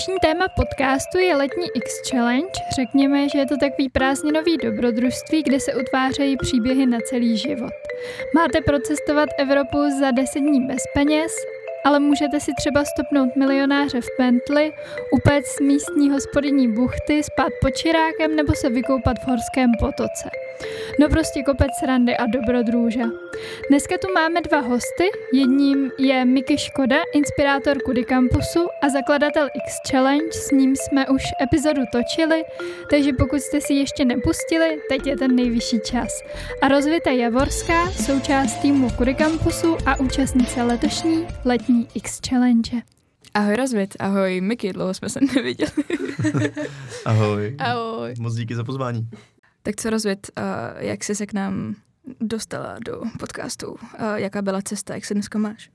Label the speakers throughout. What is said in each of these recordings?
Speaker 1: Dnešní téma podcastu je letní X Challenge. Řekněme, že je to takový prázdninový dobrodružství, kde se utvářejí příběhy na celý život. Máte procestovat Evropu za 10 dní bez peněz, ale můžete si třeba stopnout milionáře v Bentley, upéct z místní hospodyní buchty, spát pod čirákem nebo se vykoupat v horském potoce. No prostě kopec srandy a dobrodruža. Dneska tu máme dva hosty. Jedním je Miky Škoda, inspirátor Kudy Campusu a zakladatel X Challenge. S ním jsme už epizodu točili, takže pokud jste si ještě nepustili, teď je ten nejvyšší čas. A Rozvita Javorská, součást týmu Kudy Campusu a účastnice letošní letní X Challenge.
Speaker 2: Ahoj Rozvit, ahoj Miky, dlouho jsme se neviděli.
Speaker 3: ahoj.
Speaker 2: Ahoj.
Speaker 3: Moc díky za pozvání.
Speaker 2: Tak co rozvěd, uh, jak jsi se k nám dostala do podcastu? Uh, jaká byla cesta, jak se dneska máš?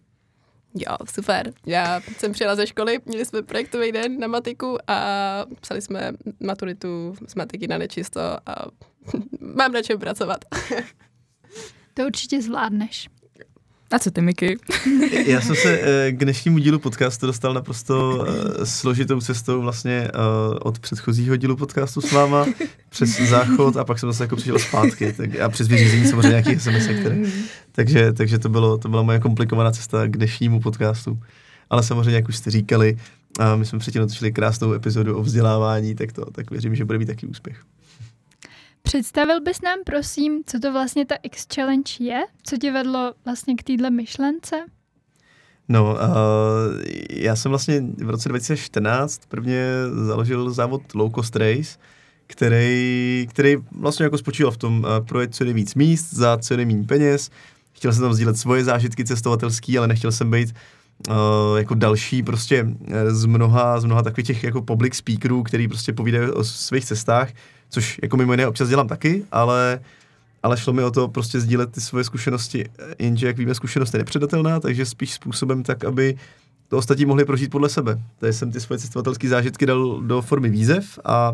Speaker 4: Jo, super. Já jsem přijela ze školy, měli jsme projektový den na matiku a psali jsme maturitu z matiky na nečisto a mám na čem pracovat.
Speaker 1: to určitě zvládneš.
Speaker 2: A co ty, Miky?
Speaker 3: Já jsem se eh, k dnešnímu dílu podcastu dostal naprosto eh, složitou cestou vlastně eh, od předchozího dílu podcastu s váma přes záchod a pak jsem zase jako přišel zpátky tak, a přes vyřízení samozřejmě nějakých SMS, které. Takže, takže to, bylo, to byla moje komplikovaná cesta k dnešnímu podcastu. Ale samozřejmě, jak už jste říkali, a my jsme předtím natočili krásnou epizodu o vzdělávání, tak to tak věřím, že bude mít taky úspěch.
Speaker 1: Představil bys nám, prosím, co to vlastně ta X Challenge je? Co tě vedlo vlastně k téhle myšlence?
Speaker 3: No, uh, já jsem vlastně v roce 2014 prvně založil závod Low Cost Race, který, který vlastně jako spočíval v tom uh, projet co nejvíc míst za co nejméně peněz. Chtěl jsem tam sdílet svoje zážitky cestovatelský, ale nechtěl jsem být uh, jako další prostě z mnoha, z mnoha takových těch jako public speakerů, který prostě povídají o svých cestách což jako mimo jiné občas dělám taky, ale, ale šlo mi o to prostě sdílet ty svoje zkušenosti, jenže jak víme, zkušenost je nepředatelná, takže spíš způsobem tak, aby to ostatní mohli prožít podle sebe. Takže jsem ty svoje cestovatelské zážitky dal do formy výzev a,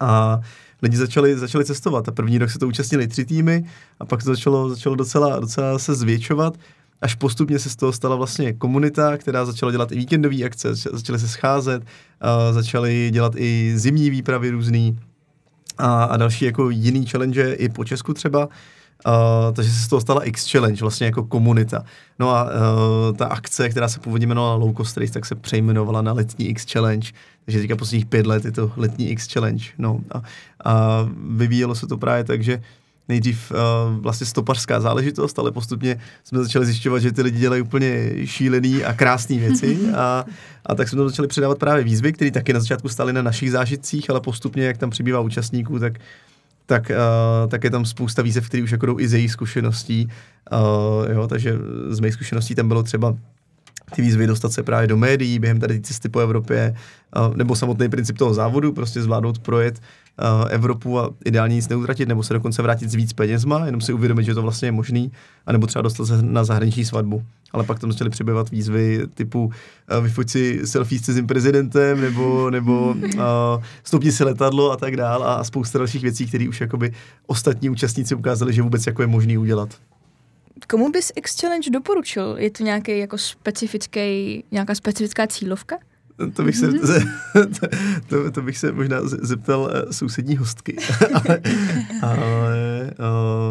Speaker 3: a lidi začali, začali cestovat. A první rok se to účastnili tři týmy a pak to začalo, začalo docela, docela se zvětšovat až postupně se z toho stala vlastně komunita, která začala dělat i víkendové akce, začaly se scházet, uh, začaly dělat i zimní výpravy různý, a, a další jako jiný challenge i po Česku třeba. Uh, takže se z toho stala X Challenge, vlastně jako komunita. No a uh, ta akce, která se původně jmenovala Low Cost Race, tak se přejmenovala na letní X Challenge. Takže teďka posledních pět let je to letní X Challenge. No a, a vyvíjelo se to právě tak, že nejdřív uh, vlastně stopařská záležitost, ale postupně jsme začali zjišťovat, že ty lidi dělají úplně šílený a krásné věci a, a tak jsme to začali předávat právě výzvy, které taky na začátku stály na našich zážitcích, ale postupně, jak tam přibývá účastníků, tak tak, uh, tak je tam spousta výzev, které už jako jdou i ze jejich zkušeností. Uh, jo, takže z mých zkušeností tam bylo třeba ty výzvy dostat se právě do médií během tady cesty po Evropě, nebo samotný princip toho závodu, prostě zvládnout projet Evropu a ideálně nic neutratit, nebo se dokonce vrátit s víc penězma, jenom si uvědomit, že to vlastně je možný, anebo třeba dostat se na zahraniční svatbu. Ale pak tam začaly přibývat výzvy typu vyfoť si selfie s cizím prezidentem, nebo, nebo uh, si letadlo a tak dál a, a spousta dalších věcí, které už jakoby ostatní účastníci ukázali, že vůbec jako je možný udělat.
Speaker 2: Komu bys X Challenge doporučil? Je to nějaký jako specifický, nějaká specifická cílovka?
Speaker 3: To bych, se, mm-hmm. to, to, bych se možná zeptal uh, sousední hostky. ale ale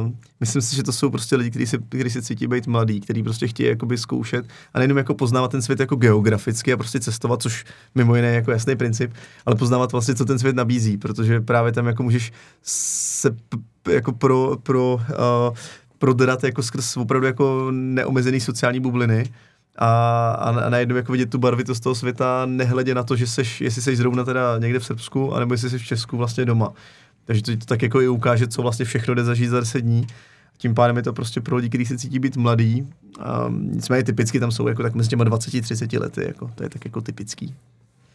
Speaker 3: uh, myslím si, že to jsou prostě lidi, kteří se, kteří se cítí být mladí, kteří prostě chtějí jakoby zkoušet a nejenom jako poznávat ten svět jako geograficky a prostě cestovat, což mimo jiné je jako jasný princip, ale poznávat vlastně, co ten svět nabízí, protože právě tam jako můžeš se jako pro, pro uh, prodat jako skrz opravdu jako neomezený sociální bubliny a, a najednou jako vidět tu barvitost toho světa, nehledě na to, že seš, jestli jsi zrovna teda někde v Srbsku, anebo jestli jsi v Česku vlastně doma. Takže to, to tak jako i ukáže, co vlastně všechno jde zažít za 10 dní. Tím pádem je to prostě pro lidi, kteří se cítí být mladý. A nicméně typicky tam jsou jako tak mezi těma 20-30 lety, jako, to je tak jako typický.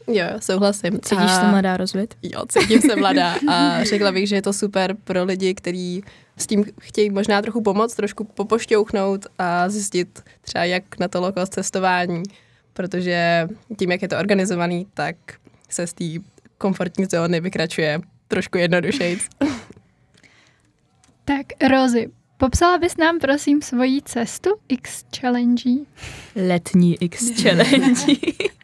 Speaker 4: Jo, souhlasím.
Speaker 2: Cítíš a... se mladá rozvěd?
Speaker 4: Jo, cítím se mladá a řekla bych, že je to super pro lidi, kteří s tím chtějí možná trochu pomoct, trošku popošťouchnout a zjistit třeba jak na to lokal cestování, protože tím, jak je to organizovaný, tak se z té komfortní zóny vykračuje trošku jednodušeji.
Speaker 1: Tak, Rozy, popsala bys nám prosím svoji cestu X Challenge?
Speaker 2: Letní X Challenge.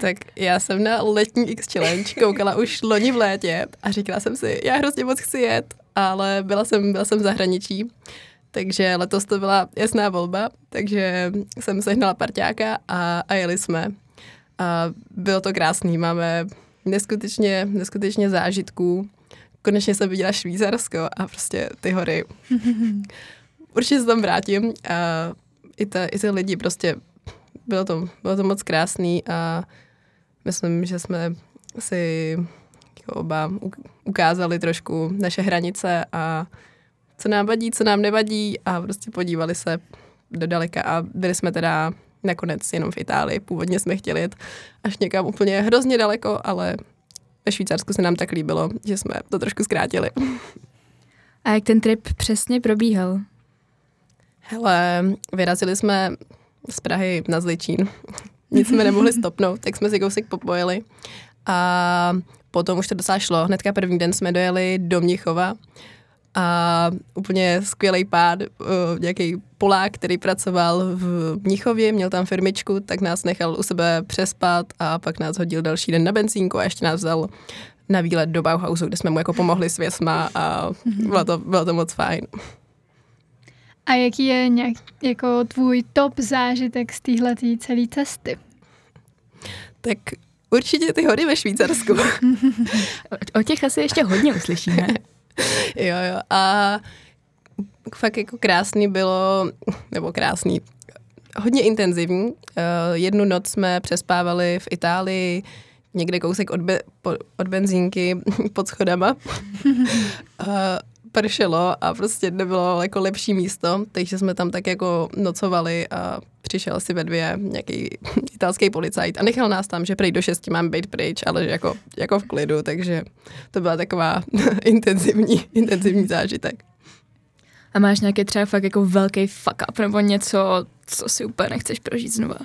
Speaker 4: Tak já jsem na letní X Challenge koukala už loni v létě a říkala jsem si, já hrozně moc chci jet, ale byla jsem, byla jsem v zahraničí, takže letos to byla jasná volba, takže jsem sehnala parťáka a, a jeli jsme. A bylo to krásný, máme neskutečně, neskutečně zážitků. Konečně jsem viděla Švýcarsko a prostě ty hory. Určitě se tam vrátím a i, ta, i ty lidi prostě, bylo to, bylo to moc krásný a myslím, že jsme si jako oba ukázali trošku naše hranice a co nám vadí, co nám nevadí a prostě podívali se do daleka a byli jsme teda nakonec jenom v Itálii. Původně jsme chtěli jet až někam úplně hrozně daleko, ale ve Švýcarsku se nám tak líbilo, že jsme to trošku zkrátili.
Speaker 2: A jak ten trip přesně probíhal?
Speaker 4: Hele, vyrazili jsme z Prahy na Zličín. Nic jsme nemohli stopnout, tak jsme si kousek popojili. A potom už to docela šlo. Hnedka první den jsme dojeli do Mnichova a úplně skvělý pád, uh, nějaký Polák, který pracoval v Mnichově, měl tam firmičku, tak nás nechal u sebe přespat a pak nás hodil další den na benzínku a ještě nás vzal na výlet do Bauhausu, kde jsme mu jako pomohli s věcma a bylo to, bylo to moc fajn.
Speaker 1: A jaký je nějak, jako tvůj top zážitek z téhle celé cesty?
Speaker 4: Tak určitě ty hory ve Švýcarsku.
Speaker 2: o těch asi ještě hodně uslyšíme.
Speaker 4: jo, jo. A fakt jako krásný bylo, nebo krásný, hodně intenzivní. Uh, jednu noc jsme přespávali v Itálii, někde kousek od, be, po, od benzínky pod schodama. uh, pršelo a prostě nebylo jako lepší místo, takže jsme tam tak jako nocovali a přišel si ve dvě nějaký italský policajt a nechal nás tam, že prej do šesti mám být pryč, ale že jako, jako v klidu, takže to byla taková intenzivní, intenzivní zážitek.
Speaker 2: A máš nějaký třeba fakt jako velký fuck up nebo něco, co si úplně nechceš prožít znova?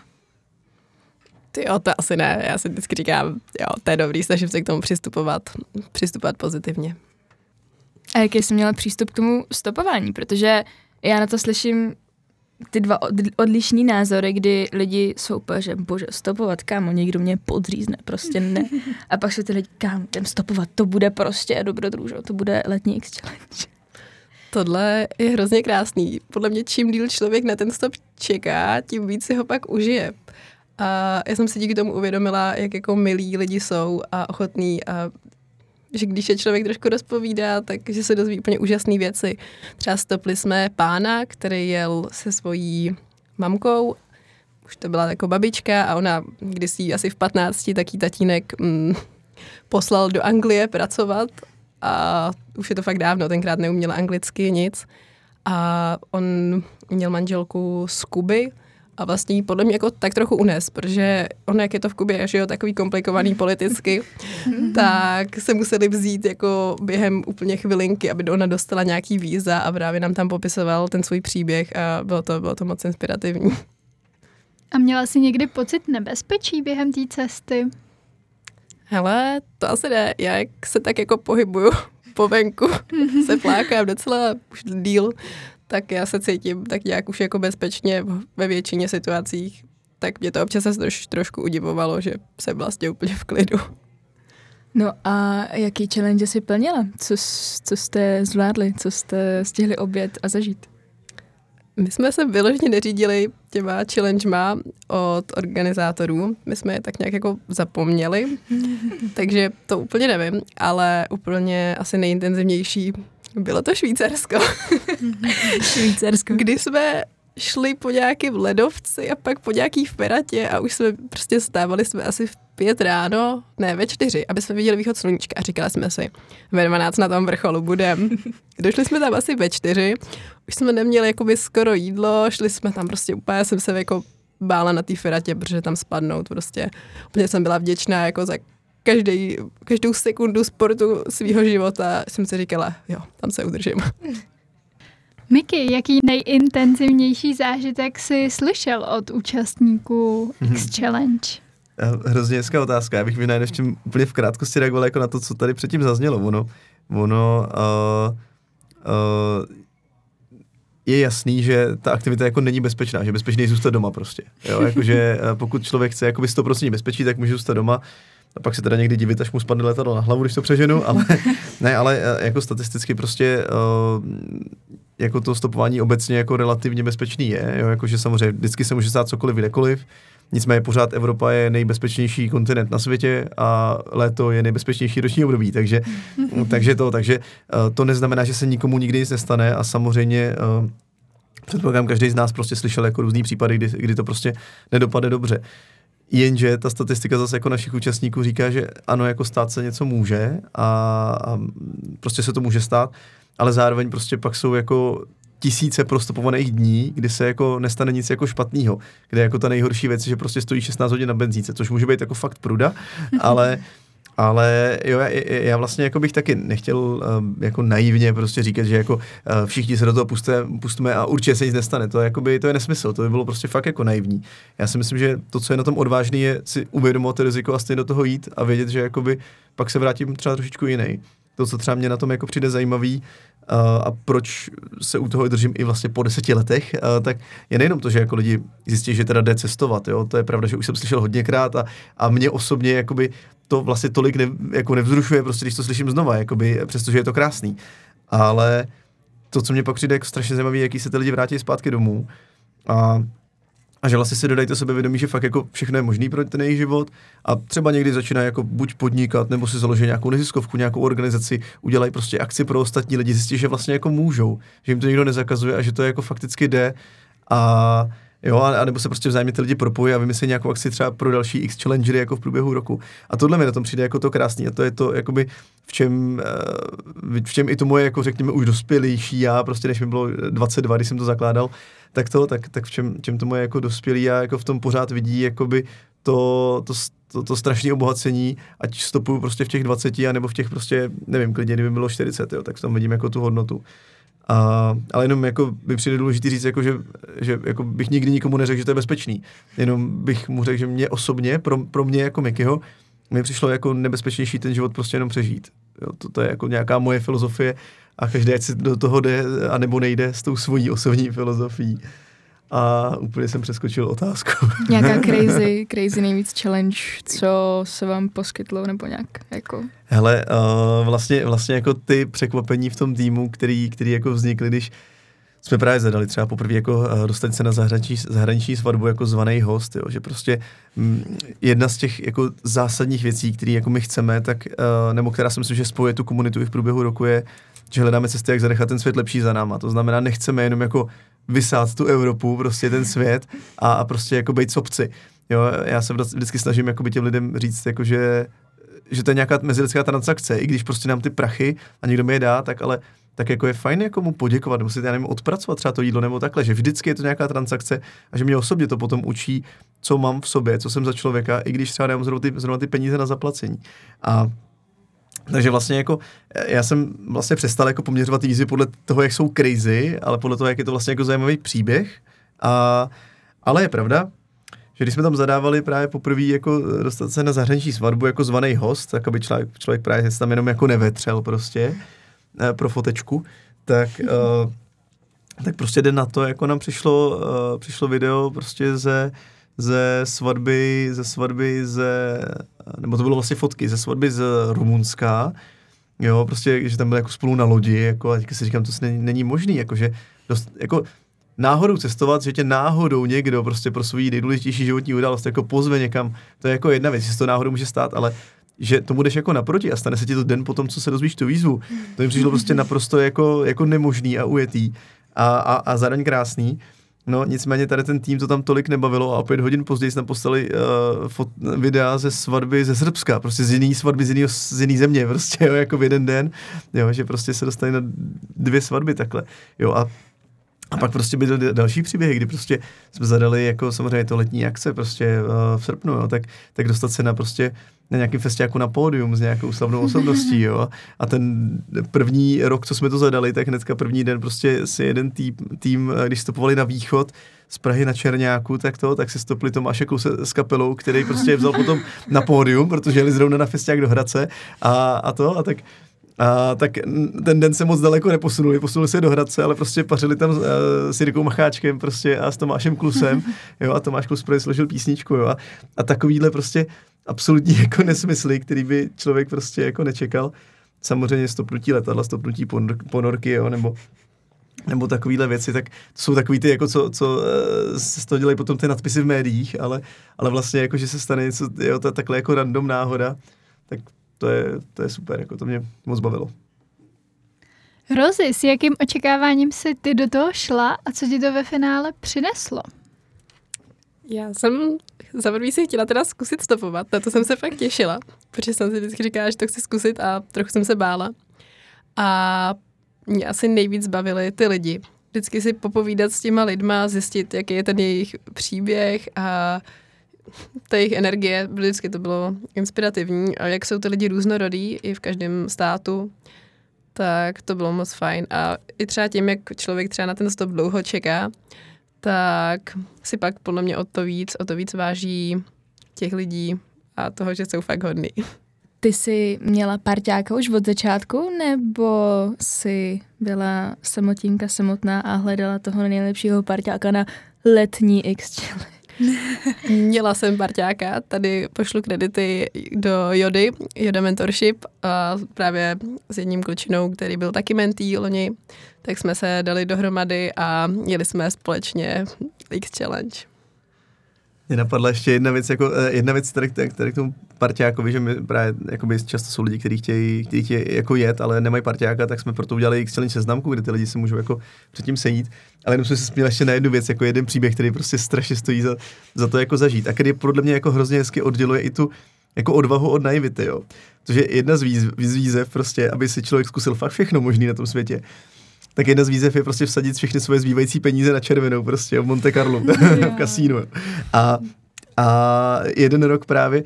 Speaker 4: Ty jo, to asi ne. Já si vždycky říkám, jo, to je dobrý, snažím se k tomu přistupovat, přistupovat pozitivně.
Speaker 2: A jaký jsi měla přístup k tomu stopování? Protože já na to slyším ty dva odlišní názory, kdy lidi jsou úplně, že bože, stopovat, kámo, někdo mě podřízne, prostě ne. A pak jsou ty lidi, kámo, jdem stopovat, to bude prostě dobrodružo, to bude letní X Challenge.
Speaker 4: Tohle je hrozně krásný. Podle mě čím díl člověk na ten stop čeká, tím víc si ho pak užije. A já jsem si díky tomu uvědomila, jak jako milí lidi jsou a ochotní a že když je člověk trošku rozpovídá, tak že se dozví úplně úžasné věci. Třeba stopli jsme pána, který jel se svojí mamkou, už to byla jako babička a ona kdysi asi v 15, taký tatínek mm, poslal do Anglie pracovat. A už je to fakt dávno, tenkrát neuměla anglicky nic. A on měl manželku z Kuby, a vlastně jí podle mě jako tak trochu unes, protože on, jak je to v Kubě, že jo, takový komplikovaný politicky, tak se museli vzít jako během úplně chvilinky, aby ona dostala nějaký víza a právě nám tam popisoval ten svůj příběh a bylo to, bylo to moc inspirativní.
Speaker 1: A měla jsi někdy pocit nebezpečí během té cesty?
Speaker 4: Hele, to asi ne. Já jak se tak jako pohybuju po venku, se plákám docela už díl, tak já se cítím tak nějak už jako bezpečně ve většině situacích. Tak mě to občas troš, trošku udivovalo, že jsem vlastně úplně v klidu.
Speaker 2: No a jaký challenge si plnila? Co, co jste zvládli? Co jste stihli obět a zažít?
Speaker 4: My jsme se vyloženě neřídili těma challengema od organizátorů. My jsme je tak nějak jako zapomněli, takže to úplně nevím, ale úplně asi nejintenzivnější bylo to Švýcarsko.
Speaker 2: Švýcarsko.
Speaker 4: Kdy jsme šli po nějakém ledovci a pak po nějaký feratě a už jsme prostě stávali jsme asi v pět ráno, ne ve čtyři, aby jsme viděli východ sluníčka a říkali jsme si, ve 12 na tom vrcholu budem. Došli jsme tam asi ve čtyři, už jsme neměli jakoby skoro jídlo, šli jsme tam prostě úplně, jsem se jako bála na té feratě, protože tam spadnout prostě. Úplně jsem byla vděčná jako za každý, každou sekundu sportu svého života jsem si říkala, jo, tam se udržím.
Speaker 1: Miky, jaký nejintenzivnější zážitek jsi slyšel od účastníků X Challenge?
Speaker 3: Hrozně hezká otázka. Já bych mi ještě úplně v krátkosti reagoval jako na to, co tady předtím zaznělo. Ono, ono uh, uh, je jasný, že ta aktivita jako není bezpečná, že bezpečný je zůstat doma prostě. Jo, jakože eh, pokud člověk chce jakoby 100% bezpečí, tak může zůstat doma. A pak se teda někdy divit, až mu spadne letadlo na hlavu, když to přeženu, ale ne, ale eh, jako statisticky prostě uh, jako to stopování obecně jako relativně bezpečný je, jo, jakože samozřejmě vždycky se může stát cokoliv, kdekoliv, Nicméně pořád Evropa je nejbezpečnější kontinent na světě a léto je nejbezpečnější roční období, takže, takže to, takže uh, to neznamená, že se nikomu nikdy nic nestane a samozřejmě uh, předpokládám, každý z nás prostě slyšel jako různý případy, kdy, kdy to prostě nedopadne dobře. Jenže ta statistika zase jako našich účastníků říká, že ano, jako stát se něco může a, a prostě se to může stát, ale zároveň prostě pak jsou jako tisíce prostopovaných dní, kdy se jako nestane nic jako špatného, kde jako ta nejhorší věc je, že prostě stojí 16 hodin na benzínce, což může být jako fakt pruda, ale ale jo, já, já vlastně jako bych taky nechtěl um, jako naivně prostě říkat, že jako uh, všichni se do toho puste, pustíme a určitě se nic nestane. To, jakoby, to je nesmysl, to by bylo prostě fakt jako naivní. Já si myslím, že to, co je na tom odvážný, je si uvědomovat to riziko a stejně do toho jít a vědět, že jakoby pak se vrátím třeba trošičku jiný. To, co třeba mě na tom jako přijde zajímavý, a proč se u toho držím i vlastně po deseti letech, tak je nejenom to, že jako lidi zjistí, že teda jde cestovat, jo? to je pravda, že už jsem slyšel hodněkrát a, a mě osobně jakoby to vlastně tolik ne, jako nevzrušuje, prostě když to slyším znova, jakoby, přestože je to krásný. Ale to, co mě pak přijde jako strašně zajímavé, jaký se ty lidi vrátí zpátky domů a a že vlastně si to sebevědomí, že fakt jako všechno je možný pro ten jejich život. A třeba někdy začínají jako buď podnikat, nebo si založí nějakou neziskovku, nějakou organizaci, udělají prostě akci pro ostatní lidi, zjistí, že vlastně jako můžou, že jim to nikdo nezakazuje a že to jako fakticky jde. A Jo, a, a nebo se prostě vzájemně ty lidi propojí a vymyslí nějakou akci třeba pro další X challengery jako v průběhu roku. A tohle mi na tom přijde jako to krásný a to je to, jakoby, v čem, eh, v čem i to moje, jako řekněme, už dospělejší já, prostě než mi bylo 22, když jsem to zakládal, tak to, tak, tak v čem, čem to moje jako dospělý a jako v tom pořád vidí jakoby to, to, to, to strašné obohacení, ať stopuju prostě v těch 20, anebo v těch prostě, nevím, klidně, kdyby bylo 40, jo, tak v tom vidím jako tu hodnotu. A, ale jenom jako by přijde důležité říct, jako, že, že jako bych nikdy nikomu neřekl, že to je bezpečný. Jenom bych mu řekl, že mě osobně, pro, pro mě jako Mikyho, mi přišlo jako nebezpečnější ten život prostě jenom přežít. Jo, to, to je jako nějaká moje filozofie a každý si do toho jde, anebo nejde s tou svojí osobní filozofií. A úplně jsem přeskočil otázku.
Speaker 2: Nějaká crazy, crazy nejvíc challenge, co se vám poskytlo, nebo nějak jako...
Speaker 3: Hele, uh, vlastně, vlastně jako ty překvapení v tom týmu, který, který jako vznikly, když jsme právě zadali třeba poprvé jako uh, dostat se na zahraniční, zahraniční svatbu jako zvaný host, jo, že prostě m, mm, jedna z těch jako zásadních věcí, které jako my chceme, tak, uh, nebo která si myslím, že spoje tu komunitu i v průběhu roku je, že hledáme cesty, jak zanechat ten svět lepší za náma. To znamená, nechceme jenom jako vysát tu Evropu, prostě ten svět a, a prostě jako být sobci. Jo, já se vždycky snažím jako těm lidem říct, jako že, že to je nějaká mezilidská transakce, i když prostě nám ty prachy a někdo mi je dá, tak ale tak jako je fajn jako mu poděkovat, si já nevím, odpracovat třeba to jídlo nebo takhle, že vždycky je to nějaká transakce a že mě osobně to potom učí, co mám v sobě, co jsem za člověka, i když třeba nemám zrovna ty, zrovna ty peníze na zaplacení. A takže vlastně jako, eh, já jsem vlastně přestal jako poměřovat výzvy podle toho, jak jsou crazy, ale podle toho, jak je to vlastně jako zajímavý příběh. A, ale je pravda, že když jsme tam zadávali právě poprvé jako dostat se na zahraniční svatbu jako zvaný host, tak aby člověk, člověk právě se tam jenom jako nevetřel prostě eh, pro fotečku, tak, uh, tak prostě den na to jako nám přišlo, uh, přišlo video prostě ze ze svatby, ze svatby ze, nebo to bylo vlastně fotky, ze svatby z Rumunska, jo, prostě, že tam byli jako spolu na lodi, jako, a teďka si říkám, to není, není možný, jako, že dost, jako, náhodou cestovat, že tě náhodou někdo prostě pro svůj nejdůležitější životní událost jako pozve někam, to je jako jedna věc, že se to náhodou může stát, ale že tomu jdeš jako naproti a stane se ti to den potom, co se dozvíš tu výzvu. To mi přišlo prostě naprosto jako, jako nemožný a ujetý a, a, a zároveň krásný. No, nicméně tady ten tým to tam tolik nebavilo a opět hodin později jsme poslali uh, fot, videa ze svatby ze Srbska, prostě z jiný svatby z, jiný, z jiný země, prostě jo, jako v jeden den, jo, že prostě se dostali na dvě svatby takhle, jo, a a pak prostě byly další příběhy, kdy prostě jsme zadali jako samozřejmě to letní akce prostě uh, v srpnu, jo, tak, tak dostat se na prostě na nějakém festiáku na pódium s nějakou slavnou osobností, jo. A ten první rok, co jsme to zadali, tak hnedka první den prostě si jeden tým, tým když stopovali na východ, z Prahy na Černáku, tak to, tak si stopli Tomáše Kluse s kapelou, který prostě vzal potom na pódium, protože jeli zrovna na festiák do Hradce a, a to, a tak A tak ten den se moc daleko neposunuli, posunuli se do Hradce, ale prostě pařili tam uh, s Jirkou Macháčkem prostě a s Tomášem Klusem, jo, a Tomáš Klus prostě složil písničku, jo, a, a takovýhle prostě absolutní jako nesmysly, který by člověk prostě jako nečekal. Samozřejmě stopnutí letadla, stopnutí ponor, ponorky, jo, nebo nebo takovéhle věci, tak to jsou takový ty, jako co, co eh, z toho dělají potom ty nadpisy v médiích, ale, ale vlastně jako, že se stane něco, jo, to takhle jako random náhoda, tak to je, to je super, jako to mě moc bavilo.
Speaker 1: Rozi, s jakým očekáváním si ty do toho šla a co ti to ve finále přineslo?
Speaker 4: Já jsem za prvý si chtěla teda zkusit stopovat, na to jsem se fakt těšila, protože jsem si vždycky říkala, že to chci zkusit a trochu jsem se bála. A mě asi nejvíc bavily ty lidi. Vždycky si popovídat s těma lidma, zjistit, jaký je ten jejich příběh a ta jejich energie, vždycky to bylo inspirativní a jak jsou ty lidi různorodí i v každém státu, tak to bylo moc fajn. A i třeba tím, jak člověk třeba na ten stop dlouho čeká, tak si pak podle mě o to víc, o to víc váží těch lidí a toho, že jsou fakt hodný.
Speaker 2: Ty jsi měla parťáka už od začátku, nebo jsi byla samotínka samotná a hledala toho nejlepšího parťáka na letní X
Speaker 4: Měla jsem parťáka, tady pošlu kredity do Jody, Joda Mentorship, a právě s jedním klučinou, který byl taky mentý loni, tak jsme se dali dohromady a jeli jsme společně X Challenge.
Speaker 3: Mě napadla ještě jedna věc, jako, eh, jedna věc tady, tady, k tomu parťákovi, že my právě jakoby, často jsou lidi, kteří chtějí, chtějí, chtějí jako jet, ale nemají parťáka, tak jsme proto udělali X seznamku, kde ty lidi si můžou jako předtím sejít. Ale jenom jsme se směli ještě na jednu věc, jako jeden příběh, který prostě strašně stojí za, za to jako zažít. A který podle mě jako hrozně hezky odděluje i tu jako odvahu od naivity, jo. Protože jedna z, výz, z výzev prostě, aby si člověk zkusil fakt všechno možné na tom světě, tak jedna z výzev je prostě vsadit všechny svoje zbývající peníze na červenou prostě v Monte Carlo, v kasínu. A, a jeden rok právě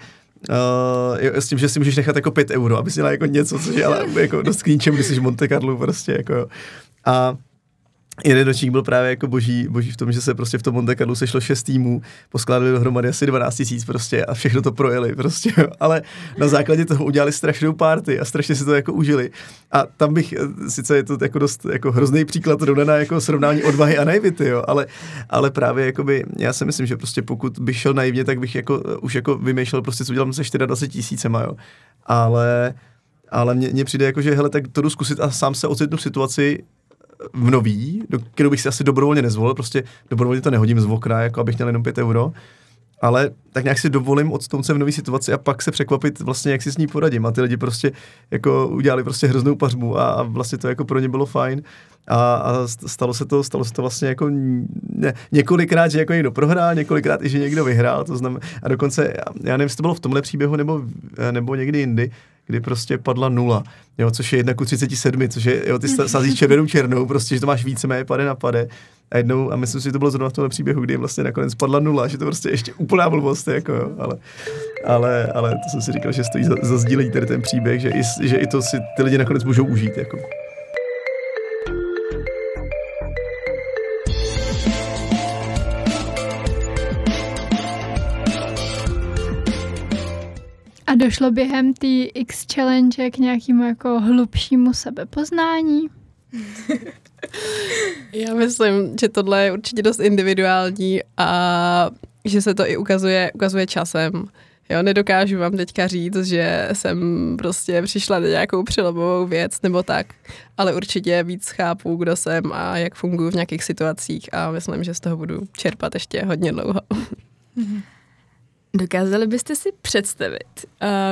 Speaker 3: Uh, s tím, že si můžeš nechat jako 5 euro, aby si měla jako něco, což je ale jako dost k ničemu, když jsi v Monte Carlo prostě jako jo. A Jeden ročník byl právě jako boží, boží v tom, že se prostě v tom Monte Carlo sešlo šest týmů, poskládali dohromady asi 12 tisíc prostě a všechno to projeli prostě, ale na základě toho udělali strašnou party a strašně si to jako užili. A tam bych, eh, sice je to jako dost jako hrozný příklad rovna na jako srovnání odvahy a naivity, jo, ale, ale právě jakoby, já si myslím, že prostě pokud bych šel naivně, tak bych jako eh, už jako vymýšlel prostě, co dělám se 24 tisícema, jo. Ale ale mně, přijde jako, že hele, tak to jdu zkusit a sám se ocitnu v situaci, v nový, do kterou bych si asi dobrovolně nezvolil, prostě dobrovolně to nehodím z okna, jako abych měl jenom 5 euro, ale tak nějak si dovolím odstout se v nové situaci a pak se překvapit vlastně, jak si s ní poradím. A ty lidi prostě jako udělali prostě hroznou pařbu a, a vlastně to jako pro ně bylo fajn. A, a stalo se to, stalo se to vlastně jako ne, několikrát, že jako někdo prohrál, několikrát i, že někdo vyhrál, to znamená, a dokonce, já nevím, jestli to bylo v tomhle příběhu nebo, nebo někdy jindy, kdy prostě padla nula, jo, což je 1 ku 37, což je, jo, ty sázíš červenou černou, prostě, že to máš více méně pade na pade. A jednou, a myslím si, že to bylo zrovna v tomhle příběhu, kdy vlastně nakonec padla nula, že to prostě ještě úplná blbost, jako jo, ale, ale, ale to jsem si říkal, že stojí za, za sdílení tady ten příběh, že i, že i to si ty lidi nakonec můžou užít, jako.
Speaker 1: A došlo během té X challenge k nějakému jako hlubšímu sebepoznání?
Speaker 4: Já myslím, že tohle je určitě dost individuální a že se to i ukazuje, ukazuje časem. Jo, nedokážu vám teďka říct, že jsem prostě přišla na nějakou přelomovou věc nebo tak, ale určitě víc chápu, kdo jsem a jak funguji v nějakých situacích a myslím, že z toho budu čerpat ještě hodně dlouho.
Speaker 2: Dokázali byste si představit,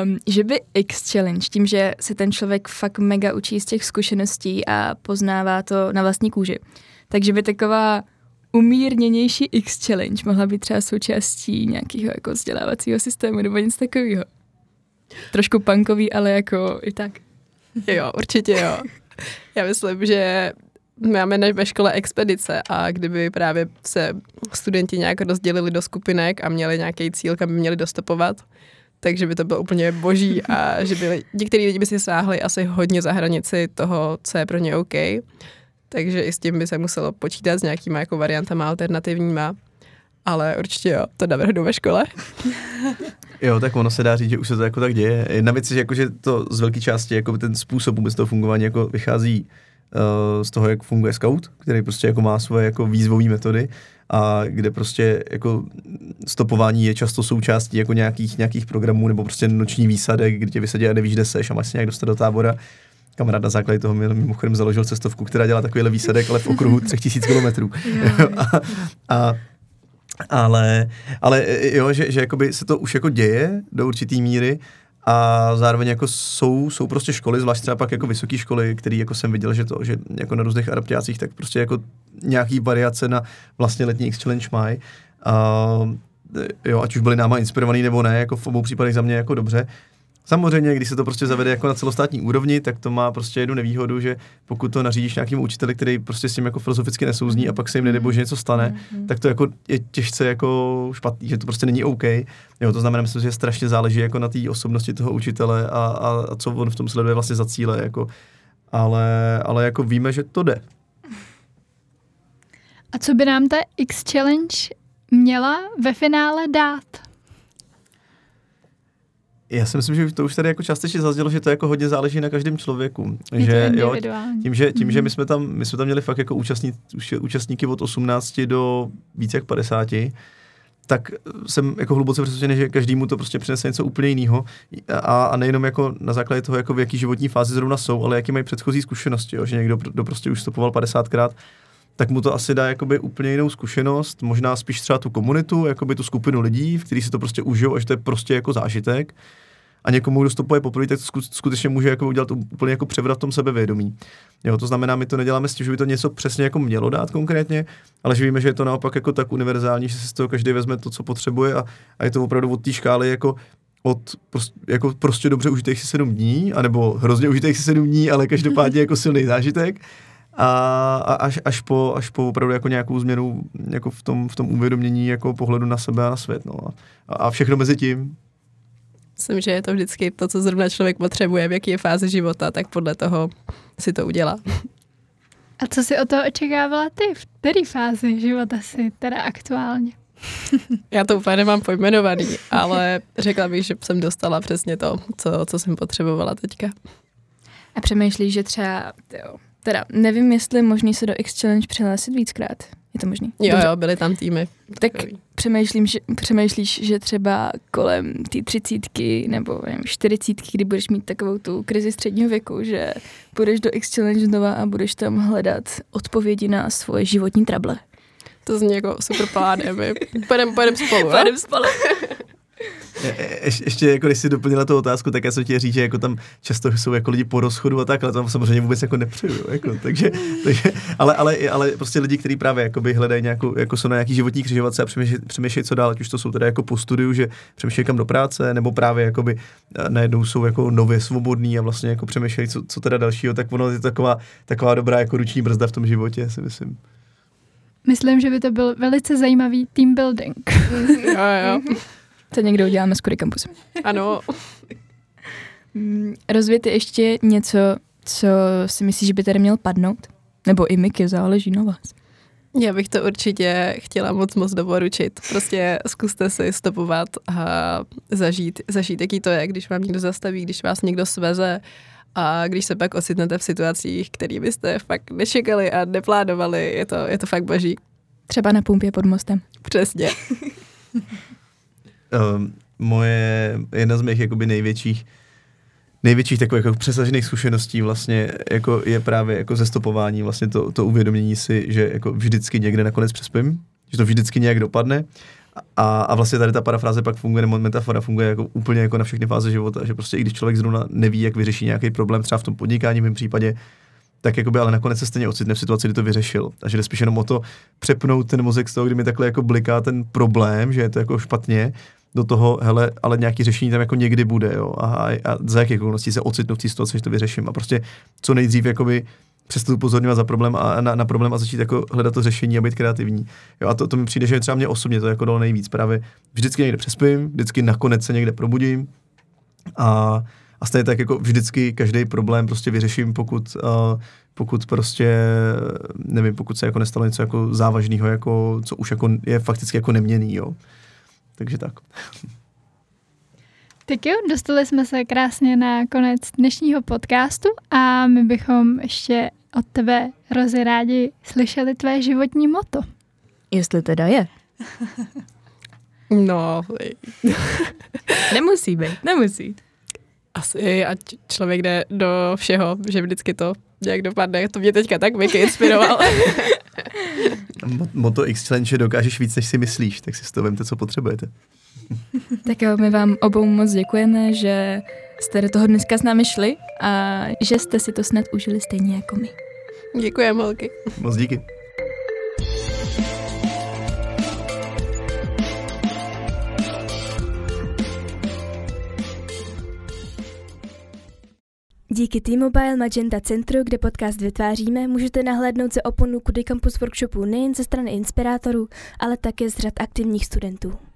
Speaker 2: um, že by X Challenge, tím, že se ten člověk fakt mega učí z těch zkušeností a poznává to na vlastní kůži, takže by taková umírněnější X Challenge mohla být třeba součástí nějakého jako vzdělávacího systému nebo něco takového. Trošku punkový, ale jako i tak.
Speaker 4: Jo, určitě jo. Já myslím, že máme ve škole expedice a kdyby právě se studenti nějak rozdělili do skupinek a měli nějaký cíl, kam by měli dostupovat, takže by to bylo úplně boží a že by některý lidi by si sáhli asi hodně za hranici toho, co je pro ně OK. Takže i s tím by se muselo počítat s nějakýma jako variantama alternativníma. ale určitě jo, to navrhnu ve škole.
Speaker 3: Jo, tak ono se dá říct, že už se to jako tak děje. Jedna věc je, že, jako, že to z velké části jako ten způsob vůbec toho fungování jako vychází z toho, jak funguje scout, který prostě jako má svoje jako výzvové metody a kde prostě jako stopování je často součástí jako nějakých, nějakých programů nebo prostě noční výsadek, kde tě vysadí a nevíš, kde seš a máš se nějak dostat do tábora. Kamarád na základě toho mi mimochodem založil cestovku, která dělá takovýhle výsadek, ale v okruhu 3000 kilometrů. a, a ale, ale jo, že, že jakoby se to už jako děje do určitý míry a zároveň jako jsou, jsou prostě školy, zvlášť třeba pak jako vysoké školy, které jako jsem viděl, že to, že jako na různých adaptácích, tak prostě jako nějaký variace na vlastně letní X-Challenge mají. A, jo, ať už byli náma inspirovaný nebo ne, jako v obou případech za mě jako dobře. Samozřejmě, když se to prostě zavede jako na celostátní úrovni, tak to má prostě jednu nevýhodu, že pokud to nařídíš nějakým učiteli, který prostě s tím jako filozoficky nesouzní a pak se jim nedebo, že něco stane, mm-hmm. tak to jako je těžce jako špatný, že to prostě není OK. Jo, to znamená, myslím, že strašně záleží jako na té osobnosti toho učitele a, a, a, co on v tom sleduje vlastně za cíle, jako. Ale, ale jako víme, že to jde.
Speaker 1: A co by nám ta X Challenge měla ve finále dát?
Speaker 3: Já si myslím, že to už tady jako částečně zaznělo, že to jako hodně záleží na každém člověku.
Speaker 1: Je
Speaker 3: že,
Speaker 1: to
Speaker 3: jo, tím, že, tím, že mhm. my jsme, tam, my jsme tam měli fakt jako účastní, účastníky od 18 do více jak 50, tak jsem jako hluboce přesvědčený, že každému to prostě přinese něco úplně jiného. A, a nejenom jako na základě toho, jako v jaký životní fázi zrovna jsou, ale jaký mají předchozí zkušenosti. Jo? Že někdo kdo prostě už stopoval 50krát, tak mu to asi dá jakoby úplně jinou zkušenost, možná spíš třeba tu komunitu, jakoby tu skupinu lidí, v který si to prostě užijou a že to je prostě jako zážitek a někomu, kdo stopuje poprvé, tak skutečně může jako udělat úplně jako převrat v tom sebevědomí. Jo, to znamená, my to neděláme s tím, že by to něco přesně jako mělo dát konkrétně, ale že víme, že je to naopak jako tak univerzální, že si z toho každý vezme to, co potřebuje a, a je to opravdu od té škály jako od prostě, jako prostě dobře užitých si sedm dní, anebo hrozně užitých si sedm dní, ale každopádně jako silný zážitek, a, a až, až, po, až po opravdu jako nějakou změnu jako v tom, v tom uvědomění jako pohledu na sebe a na svět. No. A, a všechno mezi tím.
Speaker 4: Myslím, že je to vždycky to, co zrovna člověk potřebuje, v jaký je fázi života, tak podle toho si to udělá.
Speaker 1: A co si o toho očekávala ty? V které fázi života si teda aktuálně?
Speaker 4: Já to úplně nemám pojmenovaný, ale řekla bych, že jsem dostala přesně to, co, co jsem potřebovala teďka.
Speaker 2: A přemýšlíš, že třeba, jo, teda nevím, jestli možný se do X Challenge přihlásit víckrát. Je to možný?
Speaker 4: Jo, Dobře. jo, byly tam týmy.
Speaker 2: Tak přemýšlím, že, přemýšlíš, že třeba kolem té třicítky nebo nevím, čtyřicítky, kdy budeš mít takovou tu krizi středního věku, že půjdeš do X Challenge znova a budeš tam hledat odpovědi na svoje životní trable.
Speaker 4: To zní jako super plánem. Pojedeme pojedem spolu.
Speaker 2: Pojedem spolu.
Speaker 3: Je, je, ještě jako když si doplnila tu otázku, tak já jsem chtěl říct, že jako tam často jsou jako lidi po rozchodu a tak, ale tam samozřejmě vůbec jako nepřeju. Jako, takže, takže, ale, ale, ale, prostě lidi, kteří právě jakoby hledají nějakou, jako jsou na nějaký životní křižovatce a přemýšlejí, přemýšlej, co dál, ať už to jsou teda jako po studiu, že přemýšlejí kam do práce, nebo právě jakoby eh, najednou jsou jako nově svobodní a vlastně jako přemýšlejí, co, co teda dalšího, tak ono je taková, taková dobrá jako ruční brzda v tom životě, si myslím.
Speaker 1: Myslím, že by to byl velice zajímavý team building.
Speaker 4: jo, jo.
Speaker 2: To někdo uděláme s Kury Campusem.
Speaker 4: Ano.
Speaker 2: Mm, rozvěty ještě něco, co si myslíš, že by tady měl padnout? Nebo i Miky, záleží na vás.
Speaker 4: Já bych to určitě chtěla moc moc doporučit. Prostě zkuste si stopovat a zažít, zažít, jaký to je, když vám někdo zastaví, když vás někdo sveze a když se pak ocitnete v situacích, které byste fakt nečekali a neplánovali, je to, je to fakt boží.
Speaker 2: Třeba na pumpě pod mostem.
Speaker 4: Přesně.
Speaker 3: um, moje, jedna z mých jakoby největších největších takových jako přesažených zkušeností vlastně jako je právě jako zestopování, vlastně to, to uvědomění si, že jako vždycky někde nakonec přespím, že to vždycky nějak dopadne a, a vlastně tady ta parafráze pak funguje, nebo metafora funguje jako úplně jako na všechny fáze života, že prostě i když člověk zrovna neví, jak vyřeší nějaký problém, třeba v tom podnikání v mém případě, tak jakoby, ale nakonec se stejně ocitne v situaci, kdy to vyřešil. Takže jde spíš jenom o to přepnout ten mozek z toho, kdy mi takhle jako bliká ten problém, že je to jako špatně, do toho, hele, ale nějaký řešení tam jako někdy bude, jo, a, a za jaké okolností se ocitnu v té situaci, že to vyřeším a prostě co nejdřív jakoby přestat upozorňovat za problém a na, na, problém a začít jako hledat to řešení a být kreativní. Jo, a to, to mi přijde, že třeba mě osobně to jako dalo nejvíc. Právě vždycky někde přespím, vždycky nakonec se někde probudím a, A stejně tak jako vždycky každý problém prostě vyřeším, pokud, uh, pokud prostě, nevím, pokud se jako nestalo něco jako závažného, jako, co už jako je fakticky jako neměný, jo. Takže tak.
Speaker 1: Tak jo, dostali jsme se krásně na konec dnešního podcastu a my bychom ještě od tebe, Rozi, rádi slyšeli tvé životní moto.
Speaker 2: Jestli teda je.
Speaker 4: No,
Speaker 2: Nemusí být, nemusí.
Speaker 4: asi ať člověk jde do všeho, že vždycky to nějak dopadne. To mě teďka tak Miky inspiroval.
Speaker 3: Mo- Moto X Challenge že dokážeš víc, než si myslíš, tak si z toho vemte, co potřebujete.
Speaker 2: Tak jo, my vám obou moc děkujeme, že jste do toho dneska s námi šli a že jste si to snad užili stejně jako my.
Speaker 4: Děkujeme, holky.
Speaker 3: Moc díky.
Speaker 5: Díky T-Mobile Magenta Centru, kde podcast vytváříme, můžete nahlédnout se oponu Kudy Campus workshopu nejen ze strany inspirátorů, ale také z řad aktivních studentů.